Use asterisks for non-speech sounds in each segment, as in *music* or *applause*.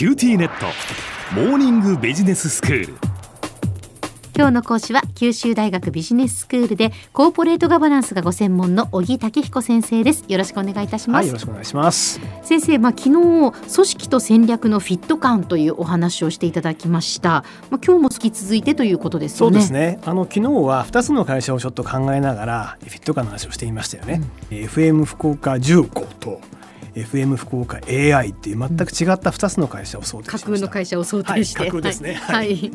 QTnet。モーニングビジネススクール。今日の講師は九州大学ビジネススクールでコーポレートガバナンスがご専門の小木武彦先生です。よろしくお願いいたします、はい、よろしくお願いします。先生まあ昨日組織と戦略のフィット感というお話をしていただきました。まあ今日も引き続いてということですね。うですね。あの昨日は2つの会社をちょっと考えながらフィット感の話をしていましたよね、FM 福岡重工と FM 福岡 AI っていう全く違った2つの会社を想定しました、架空の会社を想定して、はい架空ですね。ははい。い、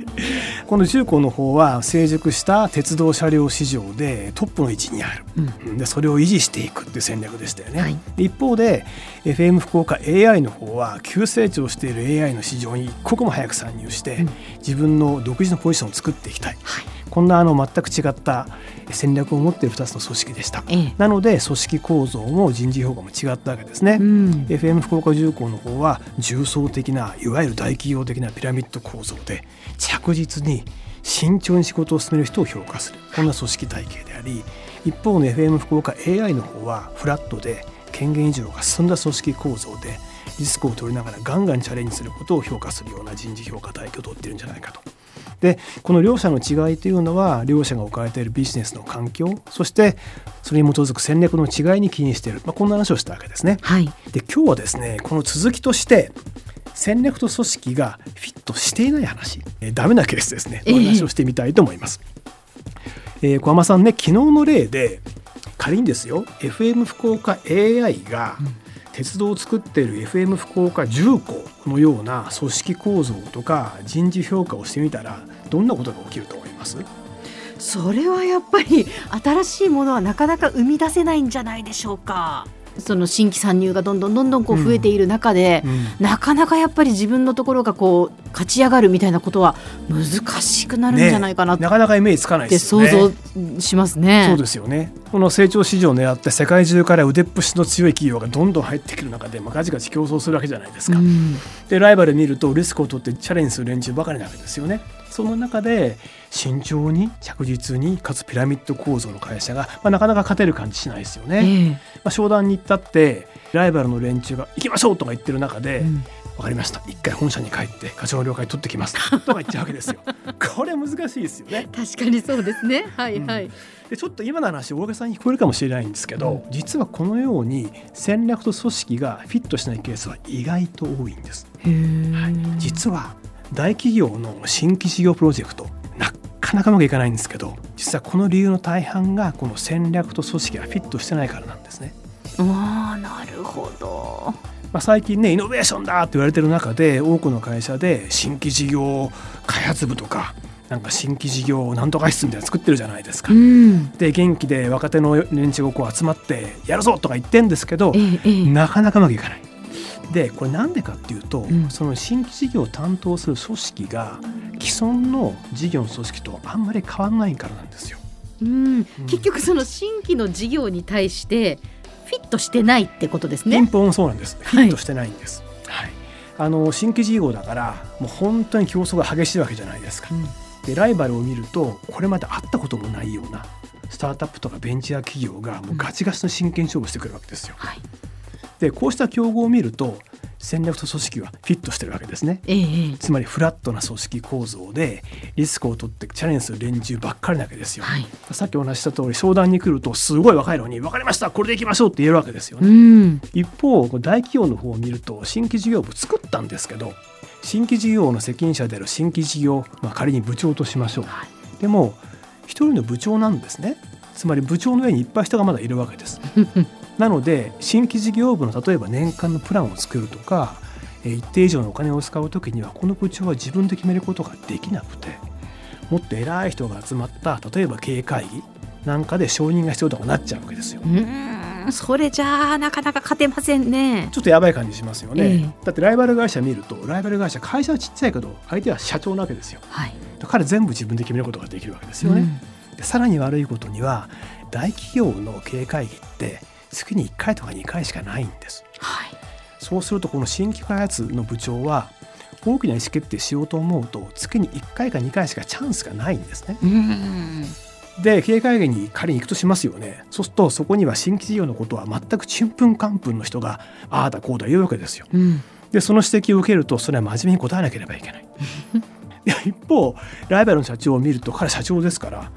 この重工の方は成熟した鉄道車両市場でトップの位置にある、うん。でそれを維持していくっていう戦略でしたよね、はい。で一方で FM 福岡 AI の方は急成長している AI の市場に一刻も早く参入して、うん。自分の独自のポジションを作っていきたい。はいこんなあの全く違った戦略を持っている2つの組織でした、ええ。なので組織構造も人事評価も違ったわけですね、うん。FM 福岡重工の方は重層的ないわゆる大企業的なピラミッド構造で着実に慎重に仕事を進める人を評価する。こんな組織体系であり一方の FM 福岡 AI の方はフラットで権限以上が進んだ組織構造でリスクを取りながらガンガンチャレンジすることを評価するような人事評価体系を取っているんじゃないかと。でこの両者の違いというのは両者が置かれているビジネスの環境そしてそれに基づく戦略の違いに起因している、まあ、こんな話をしたわけですね。はい。で今日はですねこの続きとして戦略と組織がフィットしていない話、えーダメなケースですね、ええ。お話をしてみたいと思います。えー小浜さんね昨日の例で仮にですよ FM 福岡 AI が鉄道を作っている FM 福岡重工のような組織構造とか人事評価をしてみたらどんなことが起きると思います？それはやっぱり新しいものはなかなか生み出せないんじゃないでしょうか。その新規参入がどんどんどんどんこう増えている中で、なかなかやっぱり自分のところがこう勝ち上がるみたいなことは難しくなるんじゃないかなっなかなかイメージつかないてですよ想ね。像しますね。そうですよねこの成長市場を狙って世界中から腕っぷしの強い企業がどんどん入ってくる中で、まあ、ガチガチ競争するわけじゃないですか。うんでライバル見るとリスクを取ってチャレンジする連中ばかりなわけですよね。その中で慎重に着実にかつピラミッド構造の会社が、まあ、なかなか勝てる感じしないですよね。えまあ、商談に行ったってライバルの連中が行きましょうとか言ってる中で、えうんわかりました一回本社に帰って課長の了解取ってきます *laughs* とか言っちゃうわけですよ。これ難しいですよね。確かにそうですね。はいはい。でちょっと今の話大げさに聞こえるかもしれないんですけど、実はこのように戦略と組織がフィットしないケースは意外と多いんです。へえ実は大企業の新規事業プロジェクトなかなかうまくいかないんですけど実はこの理由の大半がこの戦略と組織がフィットしてないからなんですね。なるほど。まあ、最近ねイノベーションだって言われてる中で多くの会社で新規事業開発部とかなんか新規事業なんとか室みたいなの作ってるじゃないですかう。ん。で元気で若手の連中がこう集まってやるぞとか言ってんですけどええええなかなかうまくいかない。でこれなんでかっていうと、うんその新規事業を担当する組織が既存の事業の組織とあんまり変わらないからなんですよ。うん、結局その新規の事業に対してフィットしてないってことですね。ピンポンそうなんです。フはいィットしてないんです。はい。あの新規事業だからもう本当に競争が激しいわけじゃないですか。うんでライバルを見るとこれまで会ったこともないようなスタートアップとかベンチャー企業がもうガチガチの真剣勝負してくるわけですよ。はい。でこうした競合を見ると戦略と組織はフィットしてるわけですね。えつまりフラットな組織構造でリスクを取ってチャレンジする連中ばっかりなわけですよ。はい。さっきお話しした通り商談に来るとすごい若いのに分かりましたこれでいきましょうって言えるわけですよね。うん。一方大企業の方を見ると新規事業部作ったんですけど新規事業の責任者である新規事業、まあ、仮に部長としましょう。はいでも一人の部長なんですね。つまり部長の上にいっぱい人がまだいるわけです。*laughs* なので新規事業部の例えば年間のプランを作るとかえー一定以上のお金を使う時にはこの部長は自分で決めることができなくてもっと偉い人が集まった例えば経営会議なんかで承認が必要とかなっちゃうわけですよ。うん。それじゃあなかなか勝てませんね。ちょっとやばい感じしますよね、ええだってライバル会社見るとライバル会社会社はちっちゃいけど相手は社長なわけですよはい。彼全部自分で決めることができるわけですよね、でさらに悪いことには大企業の経営会議って月に1回とか2回しかないんですはい。そうするとこの新規開発の部長は大きな意思決定しようと思うと月に1回か2回しかチャンスがないんですねうん。で経営会議に仮に行くとしますよねそうするとそこには新規事業のことは全くちんぷんかんぷんの人がああだこうだ言うわけですようん。でその指摘を受けるとそれは真面目に答えなければいけない *laughs* 一方ライバルの社長を見ると彼社長ですから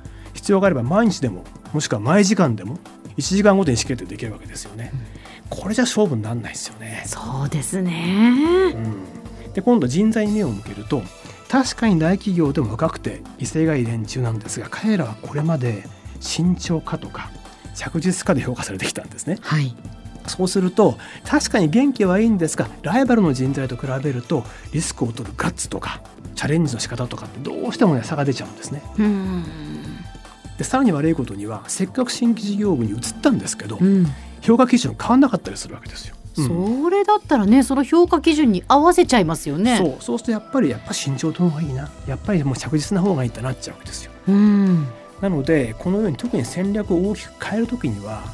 必要があれば毎日でももしくは毎時間でも1時間ごとに意思決定できるわけですよね。これじゃ勝負にならないですよね。そうですね、うん、で今度人材に目を向けると確かに大企業でも若くて威勢がいい連中なんですが彼らはこれまで慎重かとか着実かで評価されてきたんですね。はいそうすると確かに元気はいいんですがライバルの人材と比べるとリスクを取るガッツとかチャレンジの仕方とかってどうしてもね差が出ちゃうんですね。うんでさらに悪いことにはせっかく新規事業部に移ったんですけど、うん。評価基準変わんなかったりするわけですよ。うん。それだったらねその評価基準に合わせちゃいますよね。そう。そうするとやっぱりやっぱ慎重の方がいいな。やっぱりもう着実な方がいいってなっちゃうわけですよ。うん。なのでこのように特に戦略を大きく変えるときには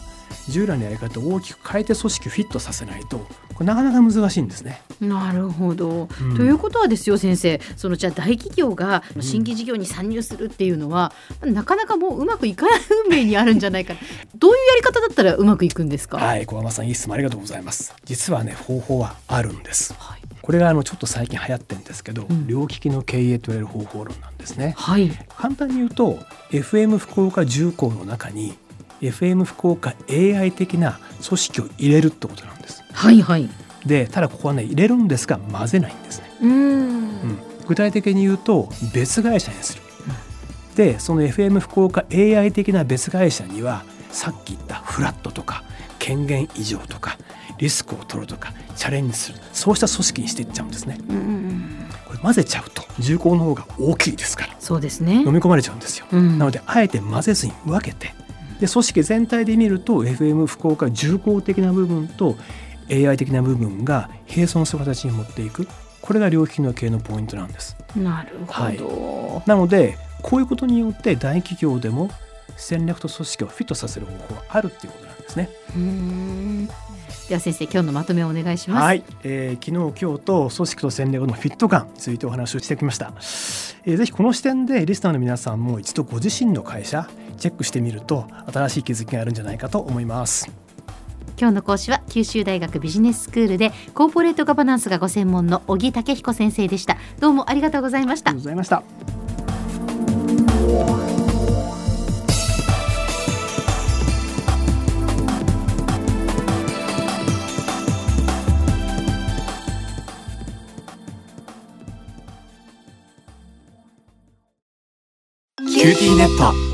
従来のやり方を大きく変えて組織をフィットさせないとこれなかなか難しいんですね。なるほど、うんということはですよ先生そのじゃあ大企業が新規事業に参入するっていうのは、なかなかもううまくいかない運命にあるんじゃないかなどういうやり方だったらうまくいくんですか？はい小浜さんいい質問ありがとうございます。実はね方法はあるんです。はいこれがあのちょっと最近流行ってるんですけど、うん両利きの経営と言われる方法論なんですね。はい簡単に言うと FM 福岡重工の中に FM 福岡 AI 的な組織を入れるってことなんです。はいはいでただここはね入れるんですが混ぜないんですね。うんうん具体的に言うと別会社にする。でその FM 福岡 AI 的な別会社にはさっき言ったフラットとか権限異常とかリスクを取るとかチャレンジするそうした組織にしていっちゃうんですね。うんこれ混ぜちゃうと重工の方が大きいですからそうですね飲み込まれちゃうんですよ。うんなのであえて混ぜずに分けてで組織全体で見ると FM 福岡重工的な部分と AI 的な部分が並存する形に持っていく。これが両利きの経営のポイントなんです。なるほど、なのでこういうことによって大企業でも戦略と組織をフィットさせる方法があるっていうことなんですね。うん。では先生今日のまとめをお願いします。はい、えー昨日今日と組織と戦略のフィット感についてお話をしてきました、えーぜひこの視点でリスナーの皆さんも一度ご自身の会社チェックしてみると新しい気づきがあるんじゃないかと思います。今日の講師は九州大学ビジネススクールでコーポレートガバナンスがご専門の小木武彦先生でした。どうもありがとうございました。ありがとうございました。 QTネット